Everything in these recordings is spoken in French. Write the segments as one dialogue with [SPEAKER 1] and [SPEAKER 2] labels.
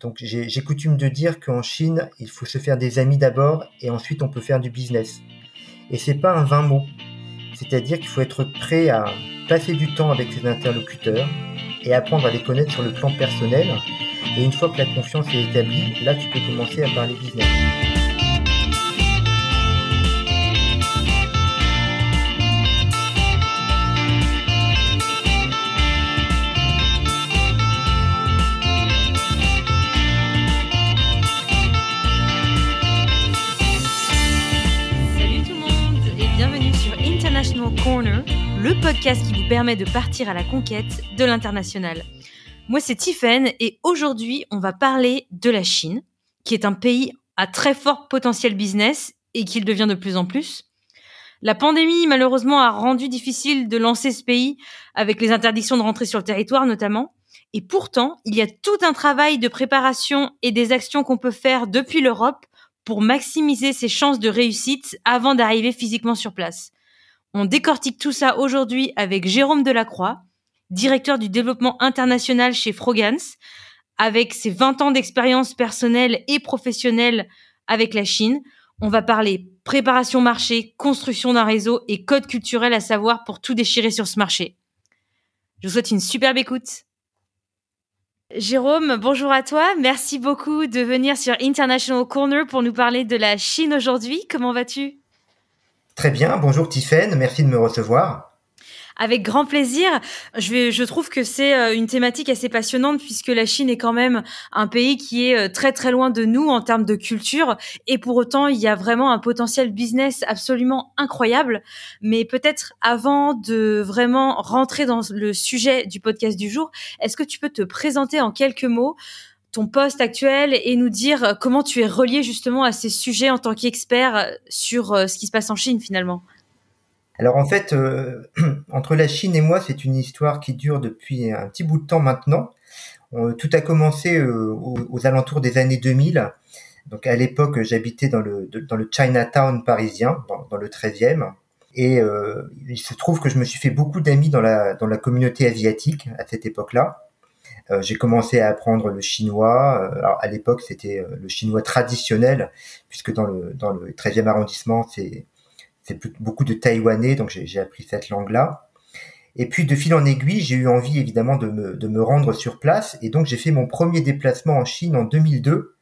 [SPEAKER 1] Donc j'ai coutume de dire qu'en Chine, il faut se faire des amis d'abord et ensuite on peut faire du business. Et c'est pas un vain mot. C'est-à-dire qu'il faut être prêt à passer du temps avec ses interlocuteurs et apprendre à les connaître sur le plan personnel. Et une fois que la confiance est établie, là tu peux commencer à parler business.
[SPEAKER 2] Qui vous permet de partir à la conquête de l'international. Moi, c'est Tiffen et aujourd'hui, on va parler de la Chine, qui est un pays à très fort potentiel business et qui le devient de plus en plus. La pandémie, malheureusement, a rendu difficile de lancer ce pays avec les interdictions de rentrer sur le territoire, notamment. Et pourtant, il y a tout un travail de préparation et des actions qu'on peut faire depuis l'Europe pour maximiser ses chances de réussite avant d'arriver physiquement sur place. On décortique tout ça aujourd'hui avec Jérôme Delacroix, directeur du développement international chez Frogans, avec ses 20 ans d'expérience personnelle et professionnelle avec la Chine. On va parler préparation marché, construction d'un réseau et code culturel à savoir pour tout déchirer sur ce marché. Je vous souhaite une superbe écoute. Jérôme, bonjour à toi. Merci beaucoup de venir sur International Corner pour nous parler de la Chine aujourd'hui. Comment vas-tu?
[SPEAKER 1] Très bien, bonjour Tiffaine, merci de me recevoir.
[SPEAKER 2] Avec grand plaisir. Je, je trouve que c'est euh, une thématique assez passionnante puisque la Chine est quand même un pays qui est euh, très très loin de nous en termes de culture et pour autant il y a vraiment un potentiel business absolument incroyable. Mais peut-être avant de vraiment rentrer dans le sujet du podcast du jour, est-ce que tu peux te présenter en quelques mots ton poste actuel et nous dire euh, comment tu es relié justement à ces sujets en tant qu'expert euh, sur euh, ce qui se passe en Chine finalement?
[SPEAKER 1] Alors en fait, entre la Chine et moi, c'est une histoire qui dure depuis un petit bout de temps maintenant. tout a commencé aux, alentours des années 2000. Donc à l'époque, j'habitais dans le, dans le Chinatown parisien, dans, le 13e. Et il se trouve que je me suis fait beaucoup d'amis dans la, dans la communauté asiatique à cette époque-là. Euh, j'ai commencé à apprendre le chinois. Euh, alors à l'époque, c'était euh, le chinois traditionnel, puisque dans le dans le 13e arrondissement, c'est c'est beaucoup de taïwanais, donc j'ai appris cette langue-là. Et puis de fil en aiguille, j'ai eu envie évidemment de me, de me rendre sur place, et donc j'ai fait mon premier déplacement en Chine en 2002.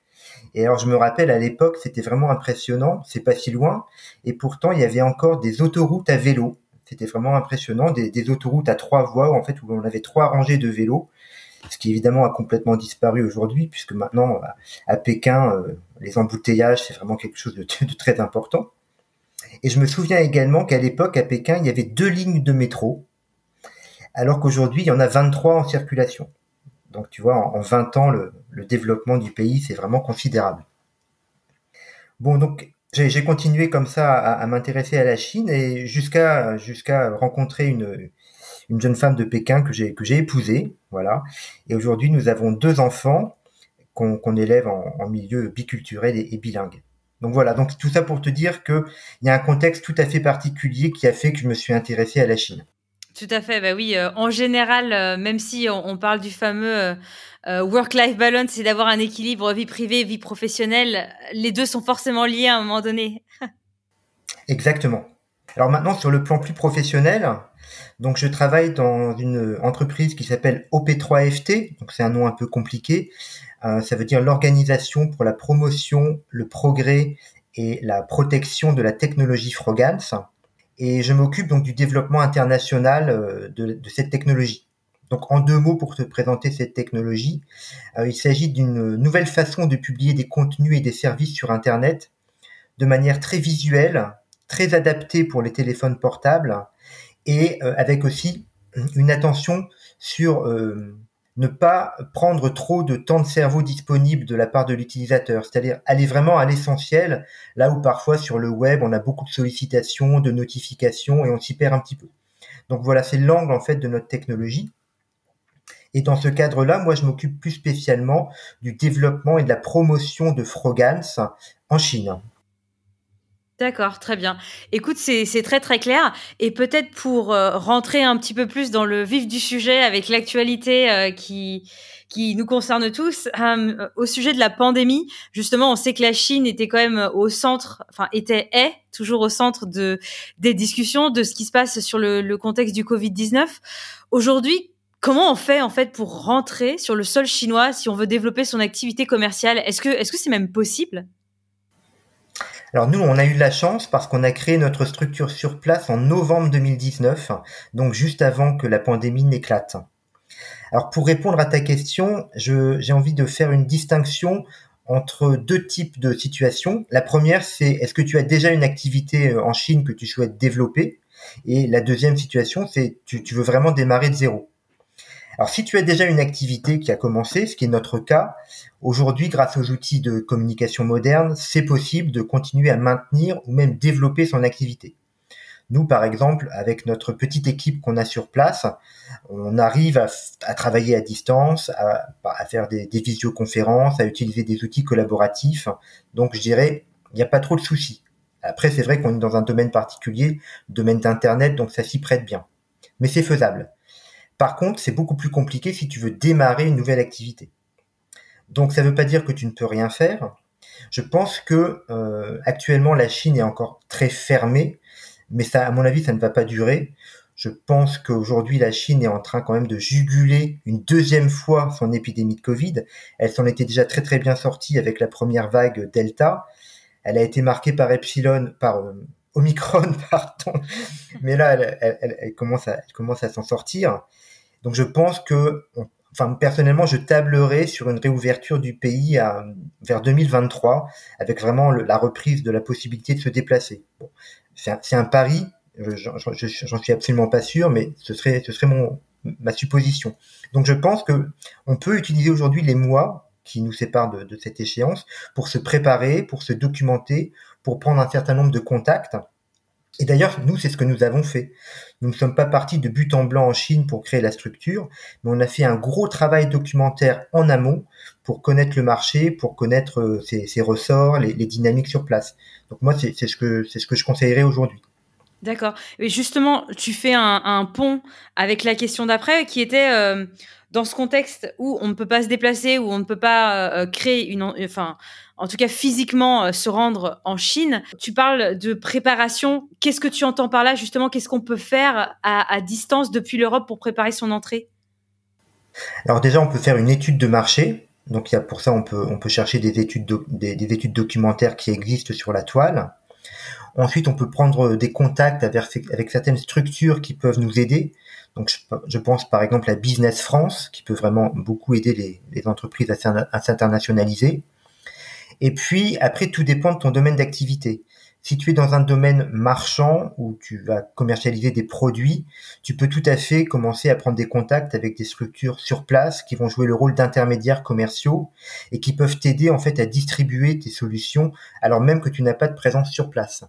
[SPEAKER 1] Et alors je me rappelle à l'époque, c'était vraiment impressionnant, c'est pas si loin, et pourtant il y avait encore des autoroutes à vélo. C'était vraiment impressionnant, des, des, autoroutes à trois voies en fait où on avait trois rangées de vélos ce qui évidemment a complètement disparu aujourd'hui, puisque maintenant, à Pékin, euh, les embouteillages, c'est vraiment quelque chose de, très important. Et je me souviens également qu'à l'époque, à Pékin, il y avait deux lignes de métro, alors qu'aujourd'hui, il y en a 23 en circulation. Donc tu vois, en, 20 ans, le, développement du pays, c'est vraiment considérable. Bon, donc j'ai continué comme ça à, m'intéresser à la Chine et jusqu'à rencontrer une, une jeune femme de Pékin que j'ai que j'ai épousée, voilà. Et aujourd'hui, nous avons deux enfants qu'on élève en, milieu biculturel et, bilingue. Donc voilà, donc tout ça pour te dire qu'il y a un contexte tout à fait particulier qui a fait que je me suis intéressé à la Chine.
[SPEAKER 2] Tout à fait, bah oui. Euh, en général, euh, même si on, parle du fameux euh, work-life balance et d'avoir un équilibre vie privée, vie professionnelle, les deux sont forcément liés à un moment donné.
[SPEAKER 1] Exactement. Alors maintenant, sur le plan plus professionnel, donc je travaille dans une entreprise qui s'appelle OP3FT, donc c'est un nom un peu compliqué. Euh, ça veut dire l'organisation pour la promotion, le progrès et la protection de la technologie Frogans. Et je m'occupe donc du développement international euh, de, cette technologie. Donc en deux mots pour te présenter cette technologie, euh, il s'agit d'une nouvelle façon de publier des contenus et des services sur Internet de manière très visuelle, très adaptée pour les téléphones portables et euh, avec aussi une attention sur euh, ne pas prendre trop de temps de cerveau disponible de la part de l'utilisateur, c'est-à-dire aller vraiment à l'essentiel, là où parfois sur le web on a beaucoup de sollicitations, de notifications et on s'y perd un petit peu. Donc voilà, c'est l'angle en fait de notre technologie. Et dans ce cadre-là, moi je m'occupe plus spécialement du développement et de la promotion de Frogans en Chine.
[SPEAKER 2] D'accord, très bien. Écoute, c'est très très clair. Et peut-être pour euh, rentrer un petit peu plus dans le vif du sujet avec l'actualité euh, qui qui nous concerne tous, euh, au sujet de la pandémie, justement, on sait que la Chine était quand même au centre, enfin était est toujours au centre de des discussions de ce qui se passe sur le, le contexte du Covid 19. Aujourd'hui, comment on fait en fait pour rentrer sur le sol chinois si on veut développer son activité commerciale? Est-ce que est-ce que c'est même possible?
[SPEAKER 1] Alors nous, on a eu la chance parce qu'on a créé notre structure sur place en novembre 2019, donc juste avant que la pandémie n'éclate. Alors pour répondre à ta question, j'ai envie de faire une distinction entre deux types de situations. La première, c'est est-ce que tu as déjà une activité euh, en Chine que tu souhaites développer? Et la deuxième situation, c'est tu, tu veux vraiment démarrer de zéro. Alors si tu as déjà une activité qui a commencé, ce qui est notre cas, aujourd'hui grâce aux outils de communication moderne, c'est possible de continuer à maintenir ou même développer son activité. Nous, par exemple, avec notre petite équipe qu'on a sur place, on arrive à, travailler à distance, à, faire des, des, visioconférences, à utiliser des outils collaboratifs. Donc, je dirais, il n'y a pas trop de soucis. Après, c'est vrai qu'on est dans un domaine particulier, domaine d'Internet, donc ça s'y prête bien. Mais c'est faisable. Par contre, c'est beaucoup plus compliqué si tu veux démarrer une nouvelle activité. Donc ça ne veut pas dire que tu ne peux rien faire. Je pense que euh, actuellement la Chine est encore très fermée, mais ça, à mon avis, ça ne va pas durer. Je pense qu'aujourd'hui la Chine est en train quand même de juguler une deuxième fois son épidémie de Covid. Elle s'en était déjà très très bien sortie avec la première vague Delta. Elle a été marquée par Epsilon, par euh, Omicron, pardon. Mais là, elle, commence à s'en sortir. Donc je pense que, enfin personnellement, je tablerai sur une réouverture du pays vers 2023, avec vraiment la reprise de la possibilité de se déplacer. C'est un, pari, j'en suis absolument pas sûr, mais ce serait, ma supposition. Donc je pense que on peut utiliser aujourd'hui les mois qui nous séparent de, cette échéance pour se préparer, pour se documenter, pour prendre un certain nombre de contacts et d'ailleurs, nous, c'est ce que nous avons fait. Nous ne sommes pas partis de but en blanc en Chine pour créer la structure, mais on a fait un gros travail documentaire en amont pour connaître le marché, pour connaître euh, ses, ressorts, les, dynamiques sur place. Donc moi, c'est ce que ce que je conseillerais aujourd'hui.
[SPEAKER 2] D'accord. Et justement, tu fais un, pont avec la question d'après, qui était euh, dans ce contexte où on ne peut pas se déplacer, où on ne peut pas euh, créer une, enfin, en tout cas physiquement euh, se rendre en Chine. Tu parles de préparation. Qu'est-ce que tu entends par là justement? Qu'est-ce qu'on peut faire à, distance depuis l'Europe pour préparer son entrée?
[SPEAKER 1] Alors déjà, on peut faire une étude de marché. Donc pour ça, on peut, chercher des études, des, études documentaires qui existent sur la toile. Ensuite, on peut prendre des contacts avec, certaines structures qui peuvent nous aider. Donc, je, pense par exemple à Business France, qui peut vraiment beaucoup aider les entreprises à s'internationaliser. Et puis, après, tout dépend de ton domaine d'activité. Si tu es dans un domaine marchand où tu vas commercialiser des produits, tu peux tout à fait commencer à prendre des contacts avec des structures sur place qui vont jouer le rôle d'intermédiaires commerciaux et qui peuvent t'aider en fait à distribuer tes solutions alors même que tu n'as pas de présence sur place.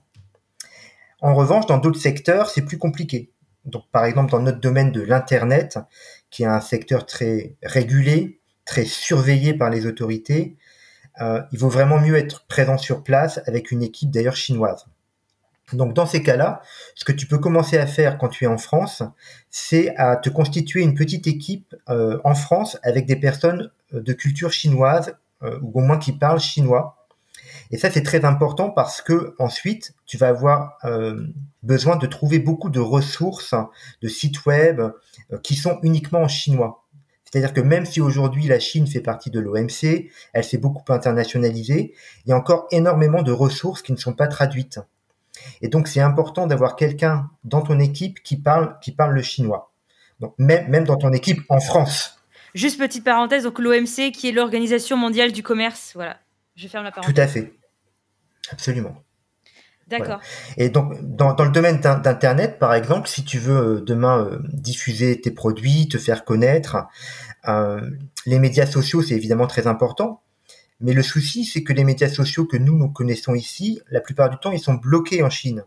[SPEAKER 1] En revanche, dans d'autres secteurs, c'est plus compliqué. Donc, par exemple, dans notre domaine de l'Internet, qui est un secteur très régulé, très surveillé par les autorités, euh, il vaut vraiment mieux être présent sur place avec une équipe d'ailleurs chinoise. Donc dans ces cas-là, ce que tu peux commencer à faire quand tu es en France, c'est à te constituer une petite équipe euh, en France avec des personnes euh, de culture chinoise ou au moins qui parlent chinois. Et ça c'est très important parce que ensuite tu vas avoir besoin de trouver beaucoup de ressources, de sites web qui sont uniquement en chinois. C'est-à-dire que même si aujourd'hui la Chine fait partie de l'OMC, elle s'est beaucoup internationalisée, il y a encore énormément de ressources qui ne sont pas traduites. Et donc c'est important d'avoir quelqu'un dans ton équipe qui parle, qui parle le chinois. Donc même, même dans ton équipe en France.
[SPEAKER 2] Juste petite parenthèse, donc l'OMC qui est l'Organisation mondiale du commerce, voilà. Je ferme la parenthèse.
[SPEAKER 1] Tout à fait. Absolument.
[SPEAKER 2] D'accord.
[SPEAKER 1] Et donc, dans, dans le domaine d'Internet, par exemple, si tu veux euh, demain euh, diffuser tes produits, te faire connaître, euh, les médias sociaux, c'est évidemment très important. Mais le souci, c'est que les médias sociaux que nous, nous connaissons ici, la plupart du temps, ils sont bloqués en Chine.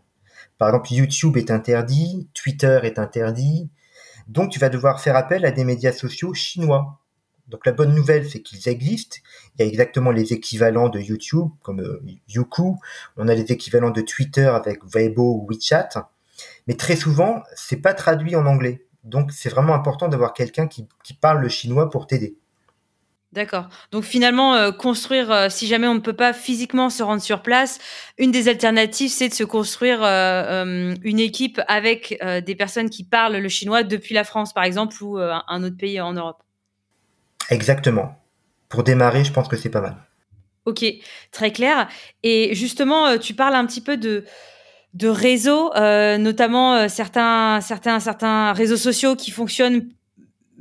[SPEAKER 1] Par exemple, YouTube est interdit, Twitter est interdit. Donc, tu vas devoir faire appel à des médias sociaux chinois. Donc la bonne nouvelle, c'est qu'ils existent. Il y a exactement les équivalents de YouTube, comme euh. On a les équivalents de Twitter avec Weibo ou WeChat. Mais très souvent, c'est pas traduit en anglais. Donc c'est vraiment important d'avoir quelqu'un qui, qui parle le chinois pour t'aider.
[SPEAKER 2] D'accord. Donc finalement, euh, construire, euh, si jamais on ne peut pas physiquement se rendre sur place, une des alternatives, c'est de se construire euh, une équipe avec des personnes qui parlent le chinois depuis la France, par exemple, ou un autre pays en Europe.
[SPEAKER 1] Exactement. Pour démarrer, je pense que c'est pas mal.
[SPEAKER 2] Ok, très clair. Et justement, tu parles un petit peu de de réseaux, notamment certains certains certains réseaux sociaux qui fonctionnent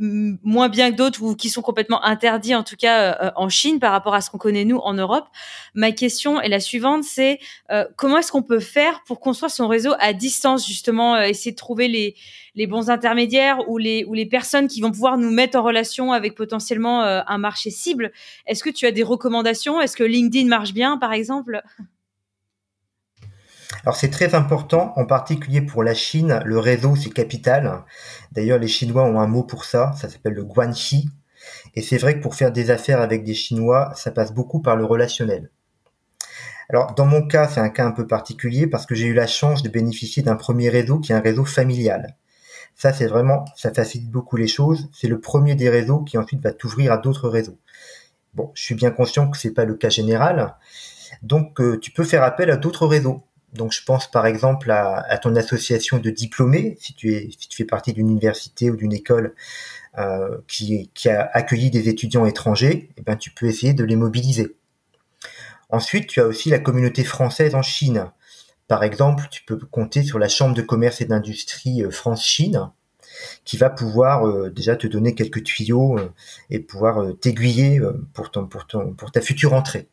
[SPEAKER 2] moins bien que d'autres ou qui sont complètement interdits en tout cas euh, en Chine par rapport à ce qu'on connaît nous en Europe. Ma question est la suivante, c'est euh, comment est-ce qu'on peut faire pour construire son réseau à distance justement, euh, essayer de trouver les, les bons intermédiaires ou les, ou les personnes qui vont pouvoir nous mettre en relation avec potentiellement un marché cible? Est-ce que tu as des recommandations? Est-ce que LinkedIn marche bien par exemple?
[SPEAKER 1] Alors c'est très important, en particulier pour la Chine, le réseau c'est capital. D'ailleurs les Chinois ont un mot pour ça, ça s'appelle le guanxi. Et c'est vrai que pour faire des affaires avec des Chinois, ça passe beaucoup par le relationnel. Alors dans mon cas, c'est un cas un peu particulier parce que j'ai eu la chance de bénéficier d'un premier réseau qui est un réseau familial. Ça c'est vraiment, ça facilite beaucoup les choses. C'est le premier des réseaux qui ensuite va t'ouvrir à d'autres réseaux. Bon, je suis bien conscient que c'est pas le cas général. Donc euh, tu peux faire appel à d'autres réseaux. Donc je pense par exemple à, ton association de diplômés, si tu, es, si tu fais partie d'une université ou d'une école euh, qui, a accueilli des étudiants étrangers, eh ben, tu peux essayer de les mobiliser. Ensuite, tu as aussi la communauté française en Chine. Par exemple, tu peux compter sur la Chambre de commerce et d'industrie euh, France-Chine, qui va pouvoir euh, déjà te donner quelques tuyaux et pouvoir t'aiguiller pour, ton, pour, ton, pour ta future entrée.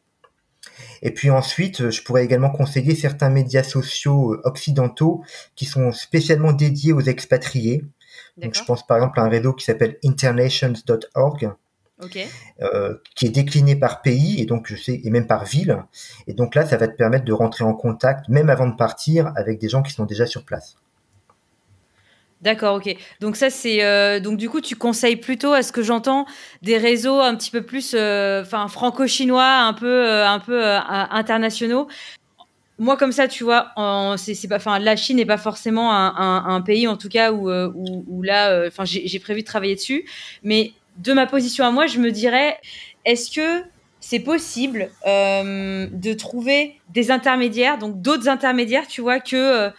[SPEAKER 1] Et puis ensuite, euh, je pourrais également conseiller certains médias sociaux euh, occidentaux qui sont spécialement dédiés aux expatriés. Donc, je pense par exemple à un réseau qui s'appelle internations.org. Euh, qui est décliné par pays et donc je sais et même par ville et donc là ça va te permettre de rentrer en contact même avant de partir avec des gens qui sont déjà sur place.
[SPEAKER 2] D'accord, ok. Donc ça c'est euh, donc du coup tu conseilles plutôt à ce que j'entends des réseaux un petit peu plus euh, enfin franco-chinois, un peu euh, un peu internationaux. Moi comme ça tu vois, c'est pas enfin la Chine n'est pas forcément un, pays en tout cas où où, là enfin j'ai prévu de travailler dessus, mais de ma position à moi je me dirais est-ce que c'est possible de trouver des intermédiaires, donc d'autres intermédiaires, tu vois, que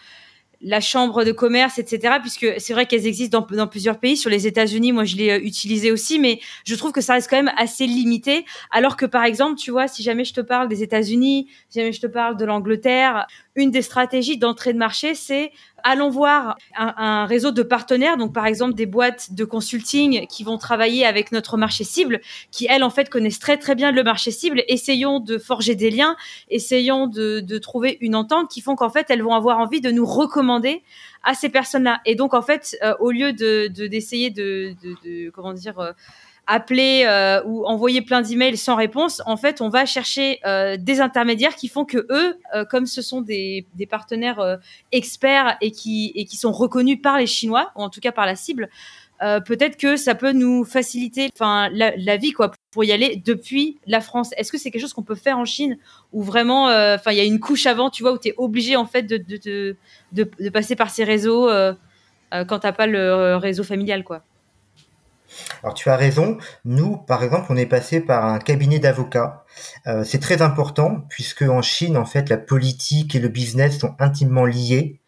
[SPEAKER 2] la chambre de commerce, etc. Puisque c'est vrai qu'elles existent dans, plusieurs pays. Sur les États-Unis, moi, je l'ai euh, utilisé aussi, mais je trouve que ça reste quand même assez limité. Alors que, par exemple, tu vois, si jamais je te parle des États-Unis, si jamais je te parle de l'Angleterre, une des stratégies d'entrée de marché, c'est allons voir un, réseau de partenaires, donc par exemple des boîtes de consulting qui vont travailler avec notre marché cible, qui elles en fait connaissent très très bien le marché cible. Essayons de forger des liens, essayons de, trouver une entente qui font qu'en fait elles vont avoir envie de nous recommander à ces personnes-là. Et donc en fait, euh, au lieu de d'essayer de, comment dire euh, appeler euh, ou envoyer plein d'emails sans réponse, en fait, on va chercher euh, des intermédiaires qui font que eux, euh, comme ce sont des, partenaires experts et qui, et qui sont reconnus par les Chinois, ou en tout cas par la cible, peut-être que ça peut nous faciliter la, vie quoi pour y aller depuis la France. Est-ce que c'est quelque chose qu'on peut faire en Chine ou vraiment enfin il y a une couche avant, tu vois, où tu es obligé en fait de, de, passer par ces réseaux quand t'as pas le réseau familial quoi?
[SPEAKER 1] Alors tu as raison. Nous, par exemple, on est passé par un cabinet d'avocats. Euh, c'est très important puisque en Chine, en fait, la politique et le business sont intimement liés.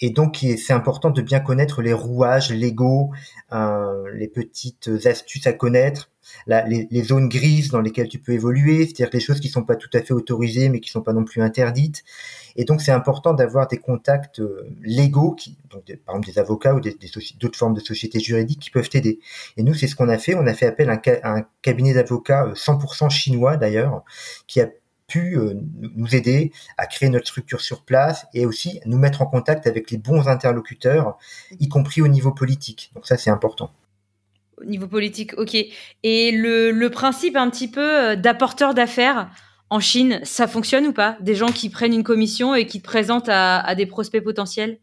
[SPEAKER 1] Et donc, c'est important de bien connaître les rouages légaux, euh, les petites astuces à connaître, les, zones grises dans lesquelles tu peux évoluer, c'est-à-dire les choses qui sont pas tout à fait autorisées, mais qui sont pas non plus interdites. Et donc, c'est important d'avoir des contacts euh, légaux, qui, par exemple des avocats ou d'autres formes de sociétés juridiques qui peuvent t'aider. Et nous, c'est ce qu'on a fait. On a fait appel à un, cabinet d'avocats 100% euh, chinois d'ailleurs, qui a pu euh, nous aider à créer notre structure sur place et aussi nous mettre en contact avec les bons interlocuteurs, y compris au niveau politique. Donc ça, c'est important.
[SPEAKER 2] Au niveau politique, ok. Et le, principe un petit peu d'apporteur d'affaires en Chine, ça fonctionne ou pas? Des gens qui prennent une commission et qui te présentent à, des prospects potentiels?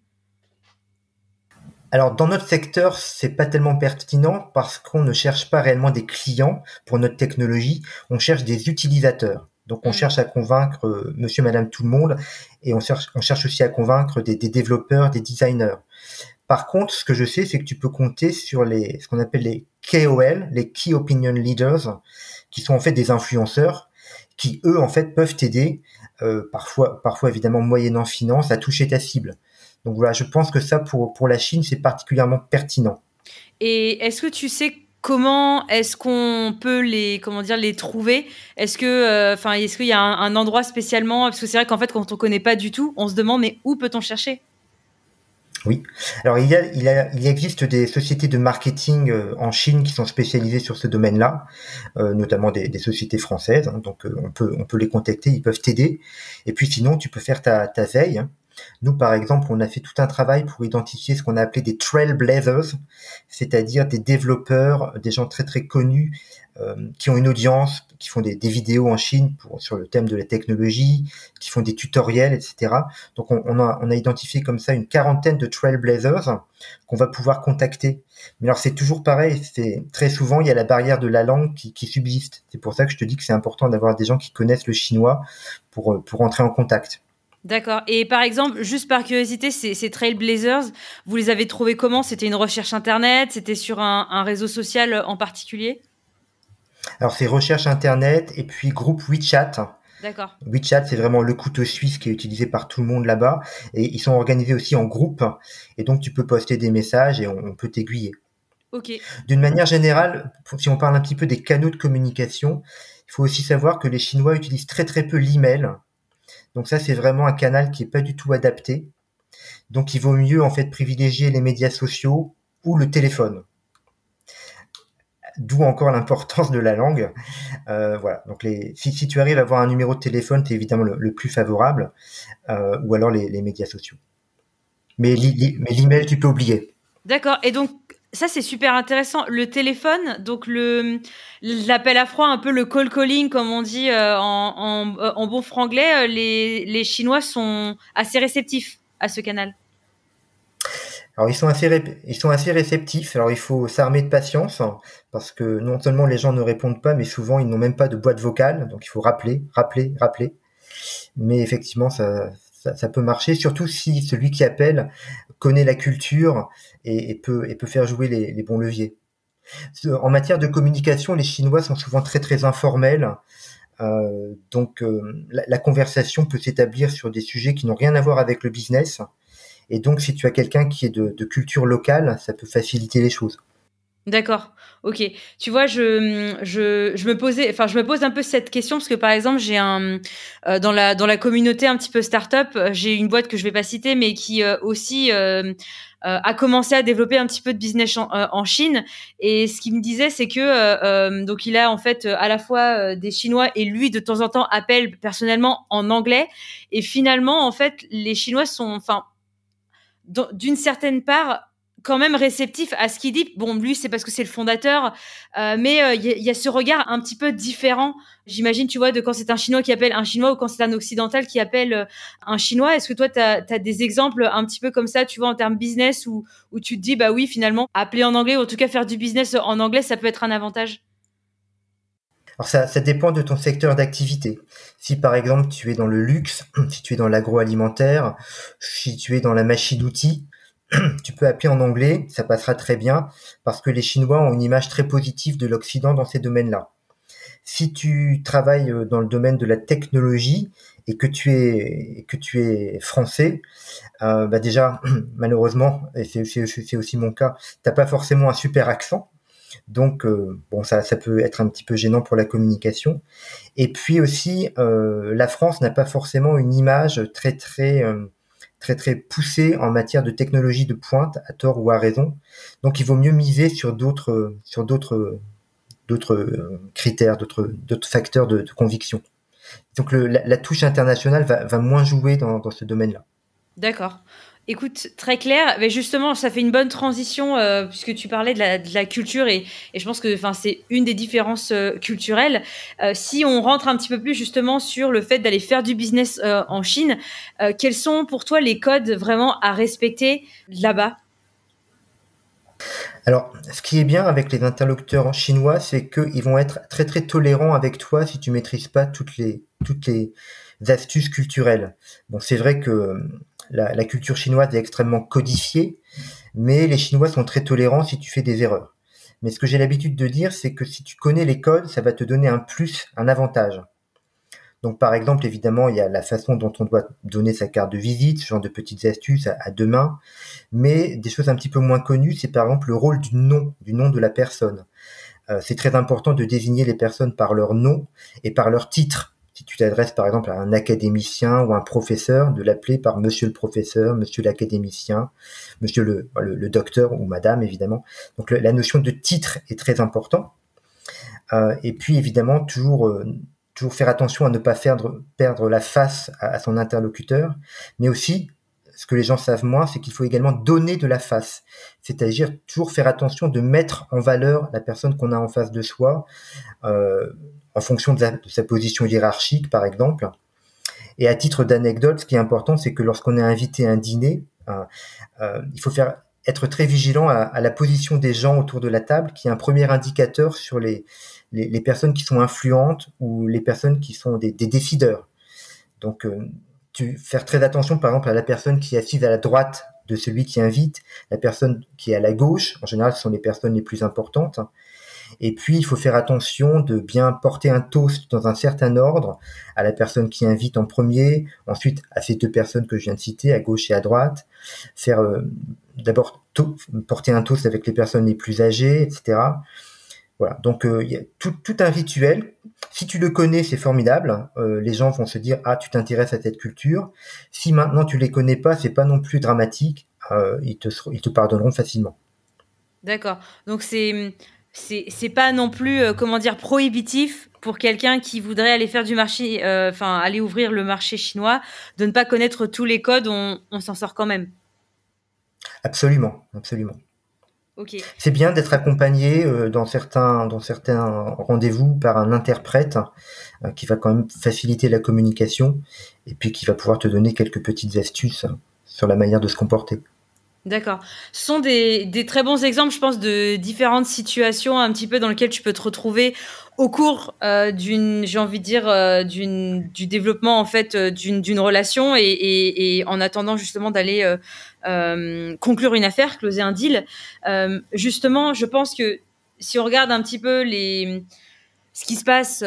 [SPEAKER 1] Alors dans notre secteur, c'est pas tellement pertinent parce qu'on ne cherche pas réellement des clients pour notre technologie, on cherche des utilisateurs. Donc on mm. cherche à convaincre euh, monsieur, madame, tout le monde et on cherche, on cherche aussi à convaincre des, des, développeurs, des designers. Par contre, ce que je sais, c'est que tu peux compter sur les, ce qu'on appelle les KOL, les Key Opinion Leaders, qui sont en fait des influenceurs, qui eux en fait peuvent t'aider, euh, parfois, parfois évidemment moyennant finance, à toucher ta cible. Donc voilà, je pense que ça pour pour la Chine c'est particulièrement pertinent.
[SPEAKER 2] Et est-ce que tu sais comment est-ce qu'on peut les comment dire les trouver? Est-ce que euh, enfin est-ce qu'il y a un, un, endroit spécialement? Parce que c'est vrai qu'en fait quand on connaît pas du tout, on se demande mais où peut-on chercher?
[SPEAKER 1] Oui. Alors il y a, il, a, il existe des sociétés de marketing euh, en Chine qui sont spécialisées sur ce domaine-là, euh, notamment des, sociétés françaises. Hein, donc euh, on peut on peut les contacter, ils peuvent t'aider. Et puis sinon tu peux faire ta, ta veille. Hein. Nous par exemple on a fait tout un travail pour identifier ce qu'on a appelé des trailblazers, c'est-à-dire des développeurs, des gens très très connus euh, qui ont une audience, qui font des, vidéos en Chine sur le thème de la technologie, qui font des tutoriels, etc. Donc on, a, identifié comme ça une quarantaine de trailblazers qu'on va pouvoir contacter. Mais alors c'est toujours pareil, c'est très souvent il y a la barrière de la langue qui, qui subsiste. C'est pour ça que je te dis que c'est important d'avoir des gens qui connaissent le chinois pour pour entrer en contact.
[SPEAKER 2] D'accord. Et par exemple, juste par curiosité, ces, ces Trailblazers, vous les avez trouvés comment? C'était une recherche internet? C'était sur un, un réseau social en particulier?
[SPEAKER 1] Alors c'est recherche internet et puis groupe WeChat.
[SPEAKER 2] D'accord.
[SPEAKER 1] WeChat, c'est vraiment le couteau suisse qui est utilisé par tout le monde là-bas. Et ils sont organisés aussi en groupe. Et donc, tu peux poster des messages et on, peut t'aiguiller.
[SPEAKER 2] Ok.
[SPEAKER 1] D'une manière générale, si on parle un petit peu des canaux de communication, il faut aussi savoir que les Chinois utilisent très très peu l'email. Donc ça, c'est vraiment un canal qui est pas du tout adapté. Donc il vaut mieux en fait privilégier les médias sociaux ou le téléphone d'où encore l'importance de la langue. Euh, voilà. Donc si, tu arrives à avoir un numéro de téléphone, c'est évidemment le, plus favorable, euh, ou alors les, les, médias sociaux. Mais l'email, tu peux oublier.
[SPEAKER 2] D'accord. Et donc ça c'est super intéressant. Le téléphone, donc l'appel à froid, un peu le call calling comme on dit euh, euh, en, bon franglais, euh, les, les Chinois sont assez réceptifs à ce canal.
[SPEAKER 1] Alors ils sont assez ils sont assez réceptifs. Alors il faut s'armer de patience parce que non seulement les gens ne répondent pas, mais souvent ils n'ont même pas de boîte vocale, donc il faut rappeler, rappeler, rappeler. Mais effectivement ça, ça, peut marcher, surtout si celui qui appelle connaît la culture et, peut faire jouer les, bons leviers. En matière de communication, les Chinois sont souvent très très informels. Euh, donc euh, la, conversation peut s'établir sur des sujets qui n'ont rien à voir avec le business et donc, si tu as quelqu'un qui est de, culture locale, ça peut faciliter les choses.
[SPEAKER 2] D'accord. Ok. Tu vois, je, je, je me posais, enfin, je me pose un peu cette question parce que par exemple, j'ai un euh, dans la dans la communauté un petit peu startup, j'ai une boîte que je vais pas citer, mais qui euh, aussi euh, a commencé à développer un petit peu de business en, en Chine. Et ce qu'il me disait, c'est que donc il a en fait à la fois des Chinois et lui de temps en temps appelle personnellement en anglais. Et finalement, en fait, les Chinois sont, enfin d'une certaine part quand même réceptif à ce qu'il dit. Bon, lui, c'est parce que c'est le fondateur, euh, mais il euh, y, y, a ce regard un petit peu différent. J'imagine, tu vois, de quand c'est un Chinois qui appelle un Chinois ou quand c'est un Occidental qui appelle euh, un Chinois. Est-ce que toi, tu as, des exemples un petit peu comme ça, tu vois, en termes business, où, tu te dis, bah oui, finalement, appeler en anglais, ou en tout cas faire du business en anglais, ça peut être un avantage?
[SPEAKER 1] Alors ça, ça dépend de ton secteur d'activité. Si par exemple tu es dans le luxe, si tu es dans l'agroalimentaire, si tu es dans la machine-outil, tu peux appeler en anglais, ça passera très bien parce que les Chinois ont une image très positive de l'Occident dans ces domaines-là. Si tu travailles euh, dans le domaine de la technologie et que tu es que tu es français, euh, bah déjà malheureusement, et c'est aussi mon cas, t'as pas forcément un super accent donc, euh, bon, ça, peut être un petit peu gênant pour la communication. Et puis aussi, la France n'a pas forcément une image très, très, très, très poussée en matière de technologie de pointe, à tort ou à raison. Donc, il vaut mieux miser sur d'autres, sur d'autres, d'autres critères, d'autres, facteurs de, conviction. Donc, la, touche internationale va, moins jouer dans, dans ce domaine-là.
[SPEAKER 2] D'accord. Écoute, très clair. Mais justement, ça fait une bonne transition euh, puisque tu parlais de la, culture et, je pense que c'est une des différences euh, culturelles. Euh, si on rentre un petit peu plus justement sur le fait d'aller faire du business en Chine, quels sont pour toi les codes vraiment à respecter là-bas?
[SPEAKER 1] Alors, ce qui est bien avec les interlocuteurs chinois, c'est qu'ils vont être très très tolérants avec toi si tu maîtrises pas toutes les astuces culturelles. Bon, c'est vrai que la, la, culture chinoise est extrêmement codifiée, mais les Chinois sont très tolérants si tu fais des erreurs. Mais ce que j'ai l'habitude de dire, c'est que si tu connais les codes, ça va te donner un plus, un avantage. Donc, par exemple, évidemment, il y a la façon dont on doit donner sa carte de visite, ce genre de petites astuces à, deux mains. Mais des choses un petit peu moins connues, c'est par exemple le rôle du nom, du nom de la personne. Euh, c'est très important de désigner les personnes par leur nom et par leur titre. Si tu t'adresses par exemple à un académicien ou un professeur, de l'appeler par monsieur le professeur, monsieur l'académicien, monsieur le, docteur ou madame évidemment. Donc la notion de titre est très important. Euh, et puis évidemment toujours euh, toujours faire attention à ne pas perdre, perdre la face à, son interlocuteur, mais aussi, ce que les gens savent moins, c'est qu'il faut également donner de la face, c'est-à-dire toujours faire attention de mettre en valeur la personne qu'on a en face de soi, euh, en fonction de, sa position hiérarchique, par exemple. Et à titre d'anecdote, ce qui est important, c'est que lorsqu'on est invité à un dîner, euh, euh, il faut faire être très vigilant à, la position des gens autour de la table, qui est un premier indicateur sur les, personnes qui sont influentes ou les personnes qui sont des, décideurs. Donc, euh, faire très attention, par exemple, à la personne qui est assise à la droite de celui qui invite, la personne qui est à la gauche. En général, ce sont les personnes les plus importantes. Et puis, il faut faire attention de bien porter un toast dans un certain ordre à la personne qui invite en premier, ensuite à ces deux personnes que je viens de citer, à gauche et à droite. Faire euh, d'abord porter un toast avec les personnes les plus âgées, etc. Voilà, donc euh, il y a tout, un rituel. Si tu le connais, c'est formidable. Euh, les gens vont se dire ah tu t'intéresses à cette culture. Si maintenant tu les connais pas, c'est pas non plus dramatique. Ils te ils te pardonneront facilement.
[SPEAKER 2] D'accord. Donc c'est c'est pas non plus comment dire prohibitif pour quelqu'un qui voudrait aller faire du marché, enfin aller ouvrir le marché chinois, de ne pas connaître tous les codes. On, on s'en sort quand même.
[SPEAKER 1] Absolument, absolument. C'est bien d'être accompagné euh, dans certains dans certains rendez-vous par un interprète euh, qui va quand même faciliter la communication et puis qui va pouvoir te donner quelques petites astuces sur la manière de se comporter.
[SPEAKER 2] D'accord. Ce sont des, très bons exemples, je pense, de différentes situations un petit peu dans lesquelles tu peux te retrouver au cours euh, d'une, j'ai envie de dire, euh, d'une, du développement en fait euh, d'une, relation et, et, en attendant justement d'aller conclure une affaire, closer un deal. justement, je pense que si on regarde un petit peu les, ce qui se passe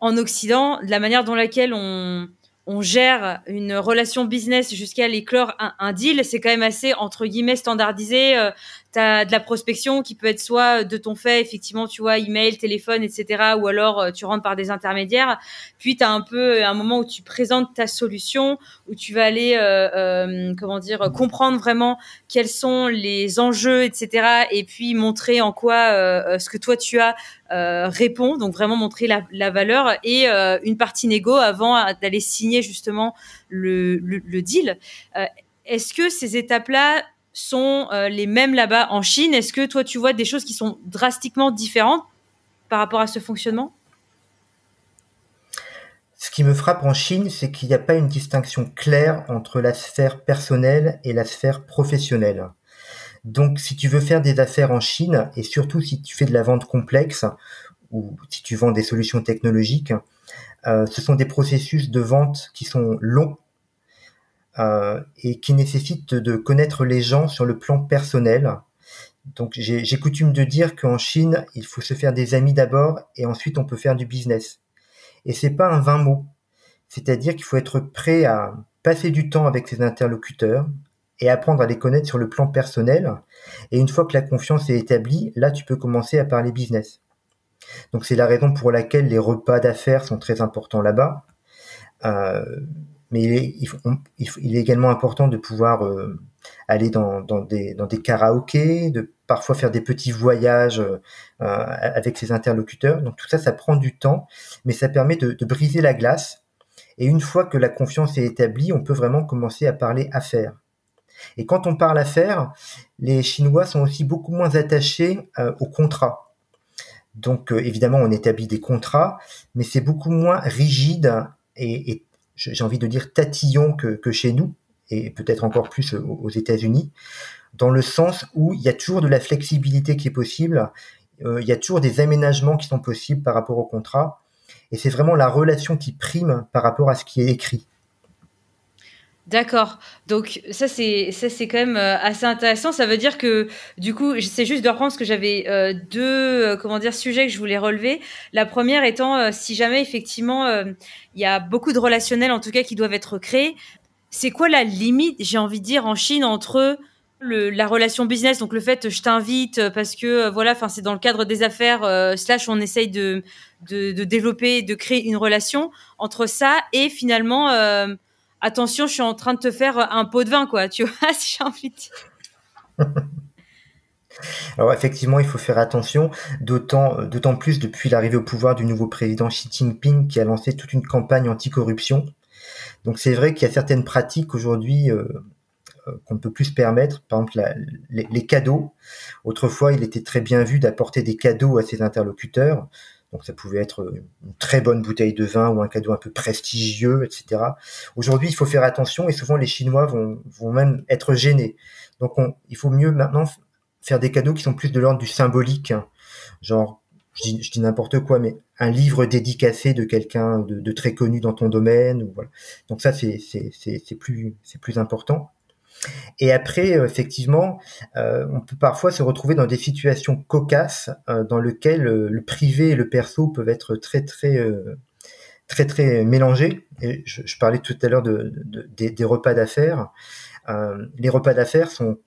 [SPEAKER 2] en Occident, la manière dont laquelle on on gère une relation business jusqu'à l'éclore un, un, deal, c'est quand même assez entre guillemets standardisé. Euh, tu as de la prospection qui peut être soit de ton fait, effectivement, tu vois, email, téléphone, etc., ou alors euh, tu rentres par des intermédiaires. Puis tu as un peu un moment où tu présentes ta solution, où tu vas aller, euh, euh, comment dire, comprendre vraiment quels sont les enjeux, etc., et puis montrer en quoi euh, ce que toi tu as répond, donc vraiment montrer la, la valeur et une partie négo avant d'aller signer justement le, le, le deal. Est-ce que ces étapes-là sont euh, les mêmes là-bas en Chine. Est-ce que toi, tu vois des choses qui sont drastiquement différentes par rapport à ce fonctionnement?
[SPEAKER 1] Ce qui me frappe en Chine, c'est qu'il n'y a pas une distinction claire entre la sphère personnelle et la sphère professionnelle. Donc, si tu veux faire des affaires en Chine, et surtout si tu fais de la vente complexe, ou si tu vends des solutions technologiques, euh, ce sont des processus de vente qui sont longs et qui nécessite de connaître les gens sur le plan personnel. Donc j'ai coutume de dire qu'en Chine, il faut se faire des amis d'abord et ensuite on peut faire du business. Et c'est pas un vain mot. C'est-à-dire qu'il faut être prêt à passer du temps avec ses interlocuteurs et apprendre à les connaître sur le plan personnel. Et une fois que la confiance est établie, là tu peux commencer à parler business. Donc c'est la raison pour laquelle les repas d'affaires sont très importants là-bas. Euh, mais il est, également important de pouvoir euh, aller dans, des, dans des karaokés, de parfois faire des petits voyages euh, avec ses interlocuteurs. Donc tout ça, ça prend du temps, mais ça permet de, de, briser la glace. Et une fois que la confiance est établie, on peut vraiment commencer à parler affaires. Et quand on parle affaires, les Chinois sont aussi beaucoup moins attachés euh, aux contrats. Donc évidemment, on établit des contrats, mais c'est beaucoup moins rigide et, et j'ai envie de dire tatillon que, chez nous, et peut-être encore plus aux États-Unis. dans le sens où il y a toujours de la flexibilité qui est possible, euh, il y a toujours des aménagements qui sont possibles par rapport au contrat, et c'est vraiment la relation qui prime par rapport à ce qui est écrit.
[SPEAKER 2] D'accord. Donc ça c'est ça c'est quand même euh, assez intéressant. Ça veut dire que du coup, c'est juste de reprendre ce que j'avais euh, deux euh, comment dire sujets que je voulais relever. La première étant si jamais effectivement il y a beaucoup de relationnels en tout cas qui doivent être créés, c'est quoi la limite, j'ai envie de dire en Chine entre la relation business, donc le fait je t'invite parce que voilà, enfin c'est dans le cadre des affaires slash on essaye de, de développer, de créer une relation entre ça et finalement attention, je suis en train de te faire un pot de vin, quoi, tu vois, si j'ai envie de.
[SPEAKER 1] Alors effectivement, il faut faire attention, d'autant, d'autant plus depuis l'arrivée au pouvoir du nouveau président Xi Jinping qui a lancé toute une campagne anticorruption. Donc c'est vrai qu'il y a certaines pratiques aujourd'hui euh, euh, qu'on ne peut plus se permettre, par exemple les, cadeaux. Autrefois, il était très bien vu d'apporter des cadeaux à ses interlocuteurs. Donc ça pouvait être une très bonne bouteille de vin ou un cadeau un peu prestigieux, etc. Aujourd'hui, il faut faire attention et souvent les Chinois vont, vont même être gênés. Donc on, il faut mieux maintenant faire des cadeaux qui sont plus de l'ordre du symbolique, hein. genre je dis, n'importe quoi, mais un livre dédicacé de quelqu'un de, de, très connu dans ton domaine. Ou voilà. Donc ça, c'est plus, plus important. Et après, euh, effectivement, euh, on peut parfois se retrouver dans des situations cocasses euh, dans lesquelles le privé et le perso peuvent être très très très très mélangés. Je, parlais tout à l'heure de, de, des, des, repas d'affaires. les repas d'affaires sont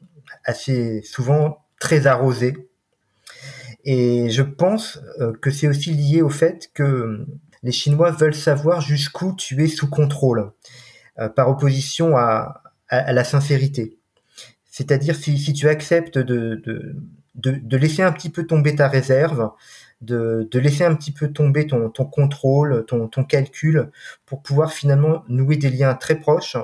[SPEAKER 1] assez souvent très arrosés. Et je pense que c'est aussi lié au fait que les Chinois veulent savoir jusqu'où tu es sous contrôle, par opposition à, à, la sincérité. C'est-à-dire si, si, tu acceptes de, de, de, de, laisser un petit peu tomber ta réserve, de, de laisser un petit peu tomber ton, ton contrôle, ton, ton, calcul, pour pouvoir finalement nouer des liens très proches,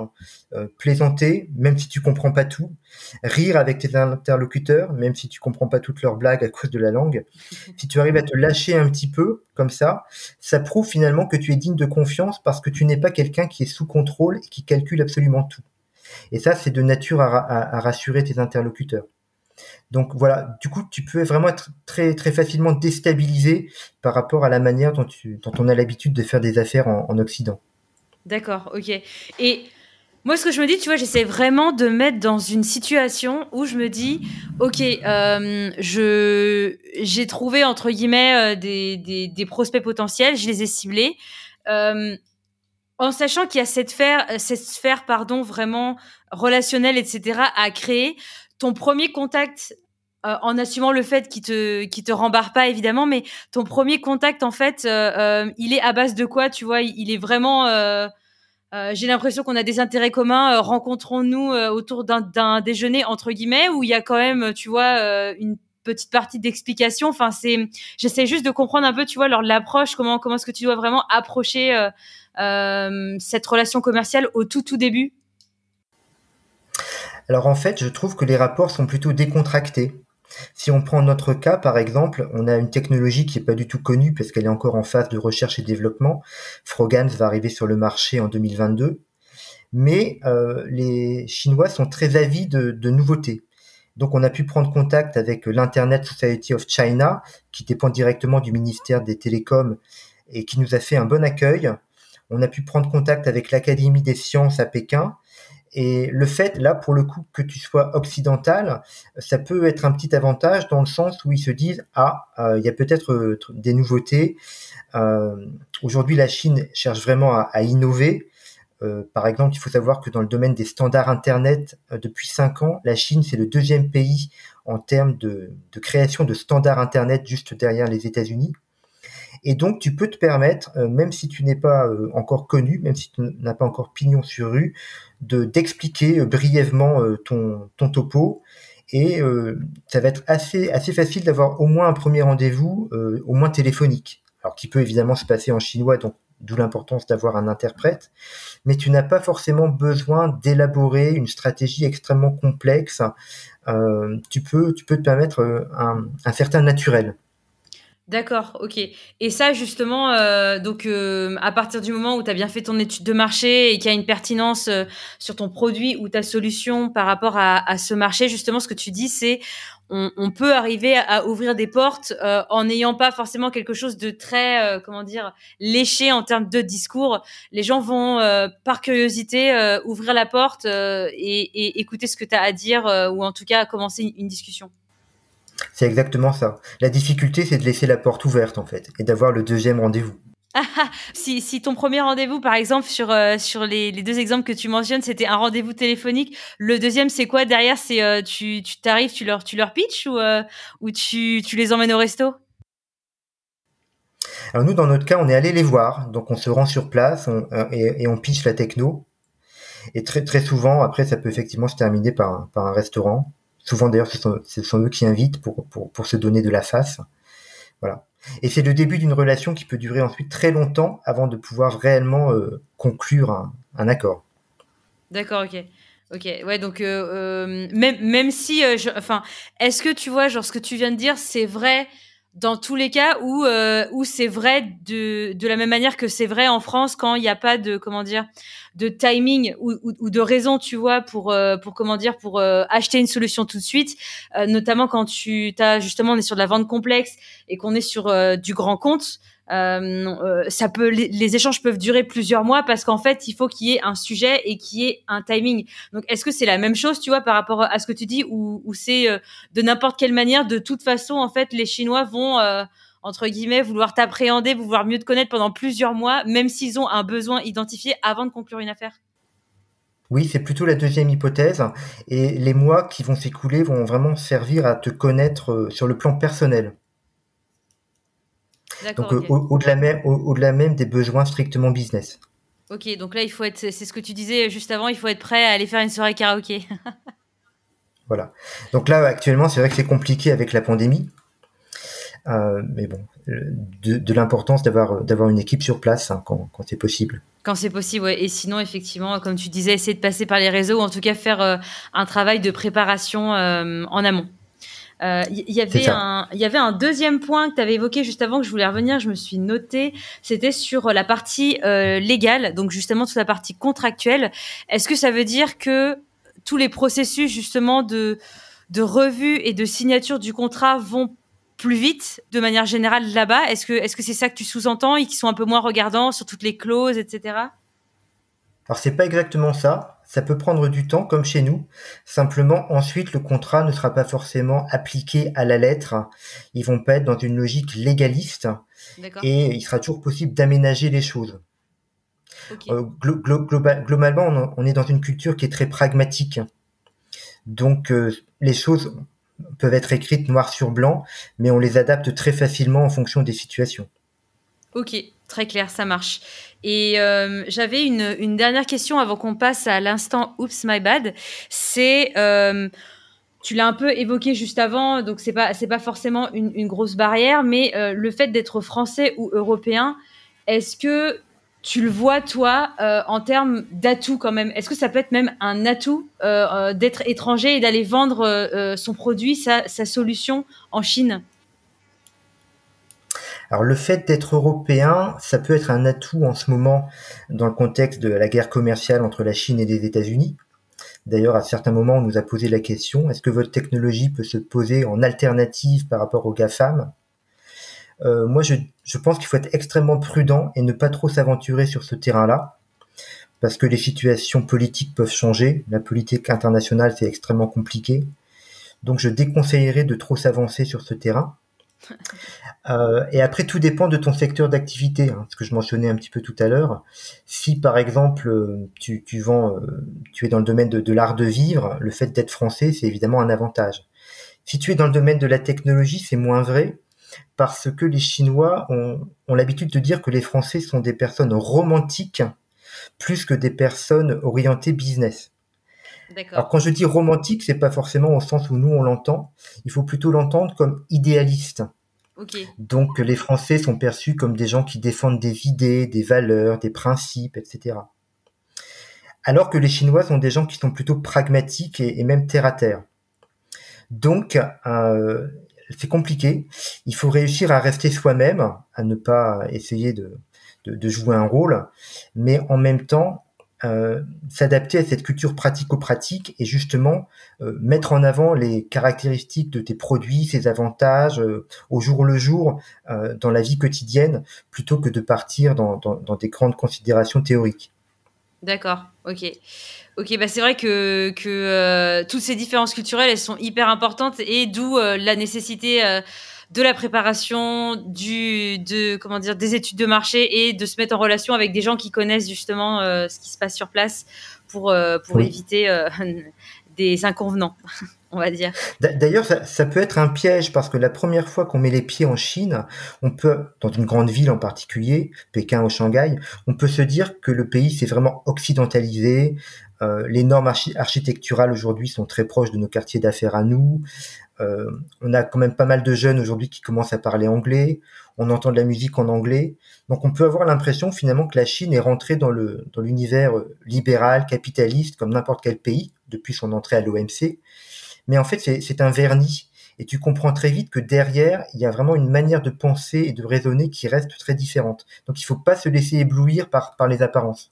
[SPEAKER 1] euh, plaisanter, même si tu comprends pas tout, rire avec tes interlocuteurs, même si tu comprends pas toutes leurs blagues à cause de la langue. Si tu arrives à te lâcher un petit peu comme ça, ça prouve finalement que tu es digne de confiance parce que tu n'es pas quelqu'un qui est sous contrôle et qui calcule absolument tout. Et ça, c'est de nature à, rassurer tes interlocuteurs. Donc voilà, du coup, tu peux vraiment être très très facilement déstabilisé par rapport à la manière dont, on a l'habitude de faire des affaires en, Occident.
[SPEAKER 2] D'accord, ok. Et moi, ce que je me dis, tu vois, j'essaie vraiment de mettre dans une situation où je me dis, ok, euh, je j'ai trouvé entre guillemets euh, des, prospects potentiels, je les ai ciblés. Euh, en sachant qu'il y a cette sphère, euh, pardon, vraiment relationnelle, etc., à créer, ton premier contact, euh, en assumant le fait qu'il te, qui te rembarre pas évidemment, mais ton premier contact, en fait, euh, il est à base de quoi, tu vois? Il est vraiment. j'ai l'impression qu'on a des intérêts communs. rencontrons-nous autour d'un déjeuner entre guillemets, où il y a quand même, tu vois, une petite partie d'explication. Enfin, c'est, j'essaie juste de comprendre un peu, tu vois, leur l'approche, comment comment est-ce que tu dois vraiment approcher euh, cette relation commerciale au tout tout début
[SPEAKER 1] Alors en fait, je trouve que les rapports sont plutôt décontractés. Si on prend notre cas, par exemple, on a une technologie qui n'est pas du tout connue parce qu'elle est encore en phase de recherche et développement. Frogans va arriver sur le marché en 2022. Mais euh, les Chinois sont très avides de, de, nouveautés. Donc on a pu prendre contact avec l'Internet Society of China, qui dépend directement du ministère des Télécoms et qui nous a fait un bon accueil on a pu prendre contact avec l'Académie des sciences à Pékin. Et le fait, là, pour le coup, que tu sois occidental, ça peut être un petit avantage dans le sens où ils se disent, ah, euh, il y a peut-être euh, des nouveautés. Euh, aujourd'hui, la Chine cherche vraiment à, innover. par exemple, il faut savoir que dans le domaine des standards Internet, depuis cinq ans, la Chine, c'est le deuxième pays en termes de, de création de standards Internet juste derrière les États-Unis. Et donc, tu peux te permettre, euh, même si tu n'es pas euh, encore connu, même si tu n'as pas encore pignon sur rue, de d'expliquer euh, brièvement ton, topo. Et ça va être assez, facile d'avoir au moins un premier rendez-vous, au moins téléphonique. Alors, qui peut évidemment se passer en chinois, donc d'où l'importance d'avoir un interprète. Mais tu n'as pas forcément besoin d'élaborer une stratégie extrêmement complexe. tu peux, te permettre un certain naturel.
[SPEAKER 2] D'accord, ok. Et ça, justement, euh, donc euh, à partir du moment où tu as bien fait ton étude de marché et qu'il y a une pertinence euh, sur ton produit ou ta solution par rapport à, ce marché, justement, ce que tu dis, c'est on, peut arriver à, ouvrir des portes en n'ayant pas forcément quelque chose de très, comment dire, léché en termes de discours. Les gens vont, par curiosité, ouvrir la porte et, et, écouter ce que tu as à dire ou en tout cas commencer une discussion.
[SPEAKER 1] C'est exactement ça. La difficulté, c'est de laisser la porte ouverte, en fait, et d'avoir le deuxième rendez-vous.
[SPEAKER 2] Ah, ah, si, si ton premier rendez-vous, par exemple, sur, euh, sur les, les, deux exemples que tu mentionnes, c'était un rendez-vous téléphonique, le deuxième, c'est quoi derrière? C'est euh, tu t'arrives, tu, leur, tu leur pitches ou, euh, ou tu, tu les emmènes au resto?
[SPEAKER 1] Alors nous, dans notre cas, on est allé les voir, donc on se rend sur place et, et, on pitch la techno. Et très, très souvent, après, ça peut effectivement se terminer par, par un restaurant. Souvent d'ailleurs, ce sont, eux qui invitent pour, pour, pour se donner de la face. Voilà. Et c'est le début d'une relation qui peut durer ensuite très longtemps avant de pouvoir réellement euh, conclure un, accord.
[SPEAKER 2] D'accord, ok. Ok, ouais, donc euh, euh même, même si, enfin, est-ce que tu vois, genre ce que tu viens de dire, c'est vrai dans tous les cas où euh, où c'est vrai de de la même manière que c'est vrai en France quand il n'y a pas de comment dire de timing ou, ou, de raison tu vois pour euh, pour comment dire pour euh, acheter une solution tout de suite. Notamment quand tu as justement on est sur de la vente complexe et qu'on est sur du grand compte euh, euh, ça peut, les, échanges peuvent durer plusieurs mois parce qu'en fait, il faut qu'il y ait un sujet et qu'il y ait un timing. Donc, est-ce que c'est la même chose, tu vois, par rapport à ce que tu dis, ou, c'est euh, de n'importe quelle manière, de toute façon, en fait, les Chinois vont entre guillemets, vouloir t'appréhender, vouloir mieux te connaître pendant plusieurs mois, même s'ils ont un besoin identifié avant de conclure une affaire?
[SPEAKER 1] Oui, c'est plutôt la deuxième hypothèse. Et les mois qui vont s'écouler vont vraiment servir à te connaître sur le plan personnel. Donc au-delà même, au, même des besoins strictement business.
[SPEAKER 2] Ok, donc là il faut être, c'est ce que tu disais juste avant, il faut être prêt à aller faire une soirée karaoké.
[SPEAKER 1] voilà. Donc là actuellement c'est vrai que c'est compliqué avec la pandémie, euh, mais bon, de, l'importance d'avoir d'avoir une équipe sur place hein, quand, c'est possible.
[SPEAKER 2] Quand c'est possible, ouais. Et sinon, effectivement, comme tu disais, essayer de passer par les réseaux ou en tout cas faire euh, un travail de préparation euh, en amont. Il euh, y, avait un, il y avait un deuxième point que tu avais évoqué juste avant que je voulais revenir. Je me suis noté, c'était sur la partie euh, légale, donc justement toute la partie contractuelle. Est-ce que ça veut dire que tous les processus justement de de revue et de signature du contrat vont plus vite de manière générale là-bas? Est-ce que est-ce que c'est ça que tu sous-entends et qui sont un peu moins regardants sur toutes les clauses, etc.
[SPEAKER 1] Alors c'est pas exactement ça. Ça peut prendre du temps, comme chez nous. Simplement, ensuite, le contrat ne sera pas forcément appliqué à la lettre. Ils vont pas être dans une logique légaliste. Et il sera toujours possible d'aménager les choses. Euh, globalement, on est dans une culture qui est très pragmatique. Donc, euh, les choses peuvent être écrites noir sur blanc, mais on les adapte très facilement en fonction des situations.
[SPEAKER 2] Ok, très clair, ça marche. Et euh, j'avais une, dernière question avant qu'on passe à l'instant Oops My Bad. C'est euh, tu l'as un peu évoqué juste avant, donc c'est pas c'est pas forcément une, grosse barrière, mais euh, le fait d'être français ou européen, est-ce que tu le vois toi en termes d'atout quand même? Est-ce que ça peut être même un atout d'être étranger et d'aller vendre son produit, sa solution en Chine?
[SPEAKER 1] Alors le fait d'être européen, ça peut être un atout en ce moment dans le contexte de la guerre commerciale entre la Chine et les États-Unis. D'ailleurs, à certains moments, on nous a posé la question est-ce que votre technologie peut se poser en alternative par rapport aux GAFAM? Euh, Moi, je, je pense qu'il faut être extrêmement prudent et ne pas trop s'aventurer sur ce terrain-là, parce que les situations politiques peuvent changer. La politique internationale, c'est extrêmement compliqué. Donc, je déconseillerais de trop s'avancer sur ce terrain. Euh, et après, tout dépend de ton secteur d'activité, hein, ce que je mentionnais un petit peu tout à l'heure. Si par exemple euh, tu, vends, euh, tu es dans le domaine de, l'art de vivre, le fait d'être français, c'est évidemment un avantage. Si tu es dans le domaine de la technologie, c'est moins vrai parce que les Chinois ont l'habitude de dire que les Français sont des personnes romantiques plus que des personnes orientées business. Alors quand je dis romantique, c'est pas forcément au sens où nous on l'entend. Il faut plutôt l'entendre comme idéaliste. Donc les Français sont perçus comme des gens qui défendent des idées, des valeurs, des principes, etc. Alors que les Chinois sont des gens qui sont plutôt pragmatiques et, même terre à terre. Donc euh, c'est compliqué. Il faut réussir à rester soi-même, à ne pas essayer de, de, jouer un rôle, mais en même temps euh, s'adapter à cette culture pratico-pratique et justement euh, mettre en avant les caractéristiques de tes produits, ses avantages euh, au jour le jour dans la vie quotidienne, plutôt que de partir dans, dans, des grandes considérations théoriques.
[SPEAKER 2] D'accord, ok. Ok, bah c'est vrai que, que toutes ces différences culturelles, elles sont hyper importantes et d'où la nécessité de la préparation, du, de, comment dire, des études de marché et de se mettre en relation avec des gens qui connaissent justement euh, ce qui se passe sur place pour, euh, pour éviter euh, des inconvenants, on va dire.
[SPEAKER 1] D'ailleurs, ça, ça, peut être un piège parce que la première fois qu'on met les pieds en Chine, on peut, dans une grande ville en particulier, Pékin ou Shanghai, on peut se dire que le pays s'est vraiment occidentalisé. les normes architecturales aujourd'hui sont très proches de nos quartiers d'affaires à nous. Euh, on a quand même pas mal de jeunes aujourd'hui qui commencent à parler anglais. On entend de la musique en anglais. Donc on peut avoir l'impression finalement que la Chine est rentrée dans le dans l'univers euh, libéral, capitaliste, comme n'importe quel pays depuis son entrée à l'OMC. Mais en fait, c'est un vernis. Et tu comprends très vite que derrière, il y a vraiment une manière de penser et de raisonner qui reste très différente. Donc il faut pas se laisser éblouir par, par les apparences.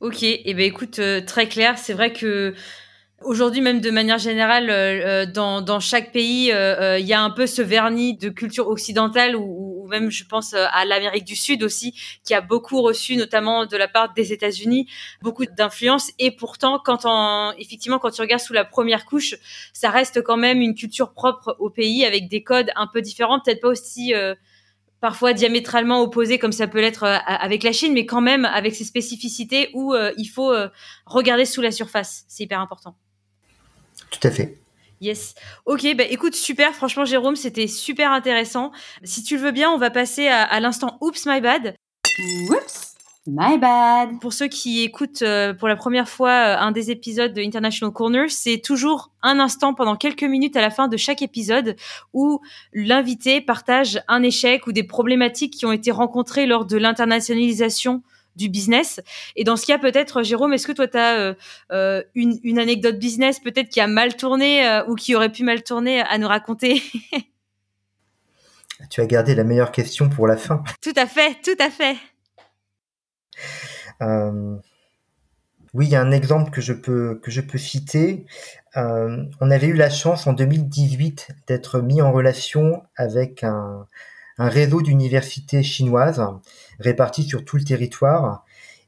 [SPEAKER 2] Ok, et eh ben écoute, euh, très clair. C'est vrai que Aujourd'hui, même de manière générale, euh, euh, dans, dans, chaque pays, euh, il y a un peu ce vernis de culture occidentale, ou, ou même, je pense, à l'Amérique du Sud aussi, qui a beaucoup reçu, notamment de la part des États-Unis, beaucoup d'influence. Et pourtant, quand on, effectivement, quand tu regardes sous la première couche, ça reste quand même une culture propre au pays, avec des codes un peu différents, peut-être pas aussi parfois diamétralement opposés comme ça peut l'être avec la Chine, mais quand même avec ses spécificités où il faut regarder sous la surface. C'est hyper important.
[SPEAKER 1] Tout à fait.
[SPEAKER 2] Yes. Ok, bah écoute, super. Franchement, Jérôme, c'était super intéressant. Si tu le veux bien, on va passer à, l'instant Oops, my bad.
[SPEAKER 3] Oops, my bad.
[SPEAKER 2] Pour ceux qui écoutent euh, pour la première fois euh, un des épisodes de International Corner, c'est toujours un instant pendant quelques minutes à la fin de chaque épisode où l'invité partage un échec ou des problématiques qui ont été rencontrées lors de l'internationalisation du business. Et dans ce cas, peut-être, Jérôme, est-ce que toi, tu as euh, euh, une, anecdote business peut-être qui a mal tourné euh, ou qui aurait pu mal tourner à nous raconter?
[SPEAKER 1] Tu as gardé la meilleure question pour la fin.
[SPEAKER 2] Tout à fait, tout à fait.
[SPEAKER 1] oui, il y a un exemple que je peux, que je peux citer. on avait eu la chance en 2018 d'être mis en relation avec un, un réseau d'universités chinoises réparties sur tout le territoire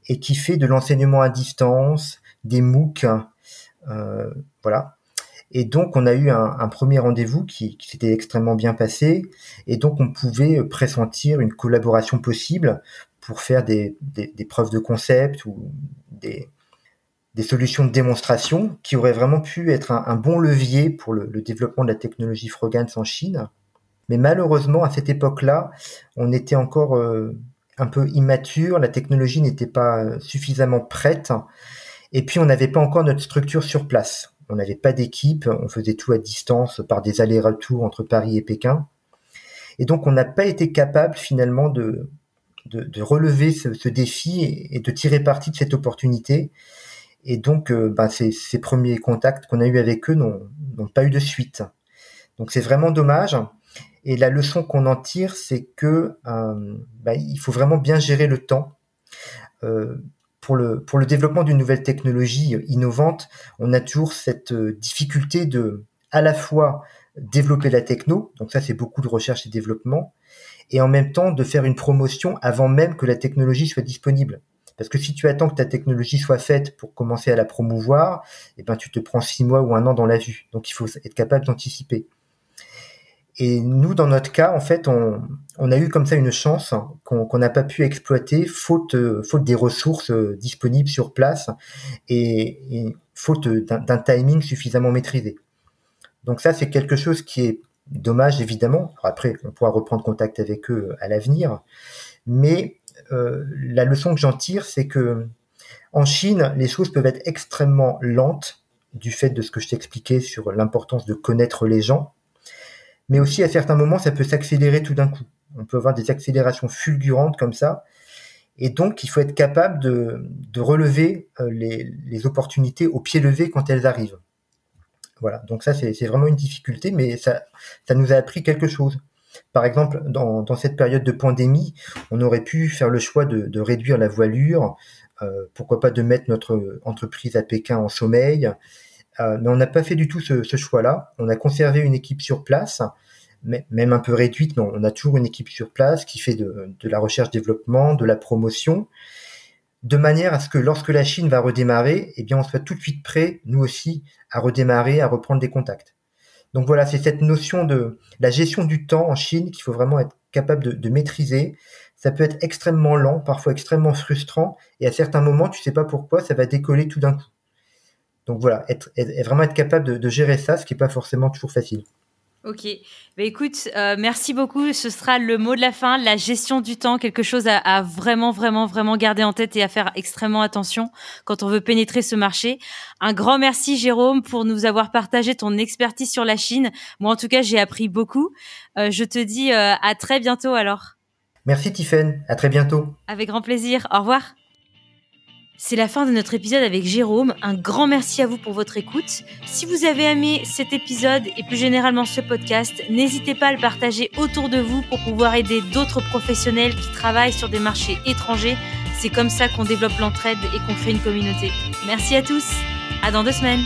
[SPEAKER 1] et qui fait de l'enseignement à distance, des MOOC, euh, voilà. Et donc on a eu un, premier rendez-vous qui, s'était extrêmement bien passé, et donc on pouvait pressentir une collaboration possible pour faire des, preuves de concept ou des, solutions de démonstration qui auraient vraiment pu être un, bon levier pour le, le, développement de la technologie Frogans en Chine. Mais malheureusement, à cette époque-là, on était encore euh, un peu immature, la technologie n'était pas suffisamment prête, et puis on n'avait pas encore notre structure sur place. On n'avait pas d'équipe, on faisait tout à distance par des allers-retours entre Paris et Pékin. Et donc on n'a pas été capable finalement de, relever ce, défi et, de tirer parti de cette opportunité. Et donc euh, bah, ces, premiers contacts qu'on a eus avec eux n'ont pas eu de suite. Donc c'est vraiment dommage. Et la leçon qu'on en tire, c'est que euh, bah, il faut vraiment bien gérer le temps. Euh, pour le, pour le développement d'une nouvelle technologie innovante, on a toujours cette euh, difficulté de à la fois développer la techno, donc ça c'est beaucoup de recherche et développement, et en même temps de faire une promotion avant même que la technologie soit disponible. Parce que si tu attends que ta technologie soit faite pour commencer à la promouvoir, eh ben tu te prends six mois ou un an dans la vue. Donc il faut être capable d'anticiper. Et nous, dans notre cas, en fait, on, on a eu comme ça une chance qu'on n'a pas pu exploiter, faute, faute des ressources euh, disponibles sur place et, et faute d'un timing suffisamment maîtrisé. Donc ça, c'est quelque chose qui est dommage, évidemment. Après, on pourra reprendre contact avec eux à l'avenir. Mais euh, la leçon que j'en tire, c'est que en Chine, les choses peuvent être extrêmement lentes du fait de ce que je t'expliquais sur l'importance de connaître les gens mais aussi à certains moments, ça peut s'accélérer tout d'un coup. On peut avoir des accélérations fulgurantes comme ça. Et donc, il faut être capable de, de relever euh, les, les, opportunités au pied levé quand elles arrivent. Voilà, donc ça c'est vraiment une difficulté, mais ça, ça nous a appris quelque chose. Par exemple, dans, dans, cette période de pandémie, on aurait pu faire le choix de, de réduire la voilure, euh, pourquoi pas de mettre notre entreprise à Pékin en sommeil, euh, mais on n'a pas fait du tout ce, choix-là. On a conservé une équipe sur place, même un peu réduite, mais on a toujours une équipe sur place qui fait de, la recherche-développement, de la promotion, de manière à ce que lorsque la Chine va redémarrer, eh bien, on soit tout de suite prêt, nous aussi, à redémarrer, à reprendre des contacts. Donc voilà, c'est cette notion de la gestion du temps en Chine qu'il faut vraiment être capable de, de, maîtriser. Ça peut être extrêmement lent, parfois extrêmement frustrant, et à certains moments, tu sais pas pourquoi, ça va décoller tout d'un coup. Donc voilà, être, être, vraiment être capable de, de gérer ça, ce qui n'est pas forcément toujours facile.
[SPEAKER 2] Ok. Bah, écoute, euh, merci beaucoup. Ce sera le mot de la fin, la gestion du temps, quelque chose à, à, vraiment, vraiment, vraiment garder en tête et à faire extrêmement attention quand on veut pénétrer ce marché. Un grand merci, Jérôme, pour nous avoir partagé ton expertise sur la Chine. Moi, en tout cas, j'ai appris beaucoup. Euh, je te dis euh, à très bientôt alors.
[SPEAKER 1] Merci, Tiffaine. À très bientôt.
[SPEAKER 2] Avec grand plaisir. Au revoir. C'est la fin de notre épisode avec Jérôme. Un grand merci à vous pour votre écoute. Si vous avez aimé cet épisode et plus généralement ce podcast, n'hésitez pas à le partager autour de vous pour pouvoir aider d'autres professionnels qui travaillent sur des marchés étrangers. C'est comme ça qu'on développe l'entraide et qu'on crée une communauté. Merci à tous. À dans deux semaines.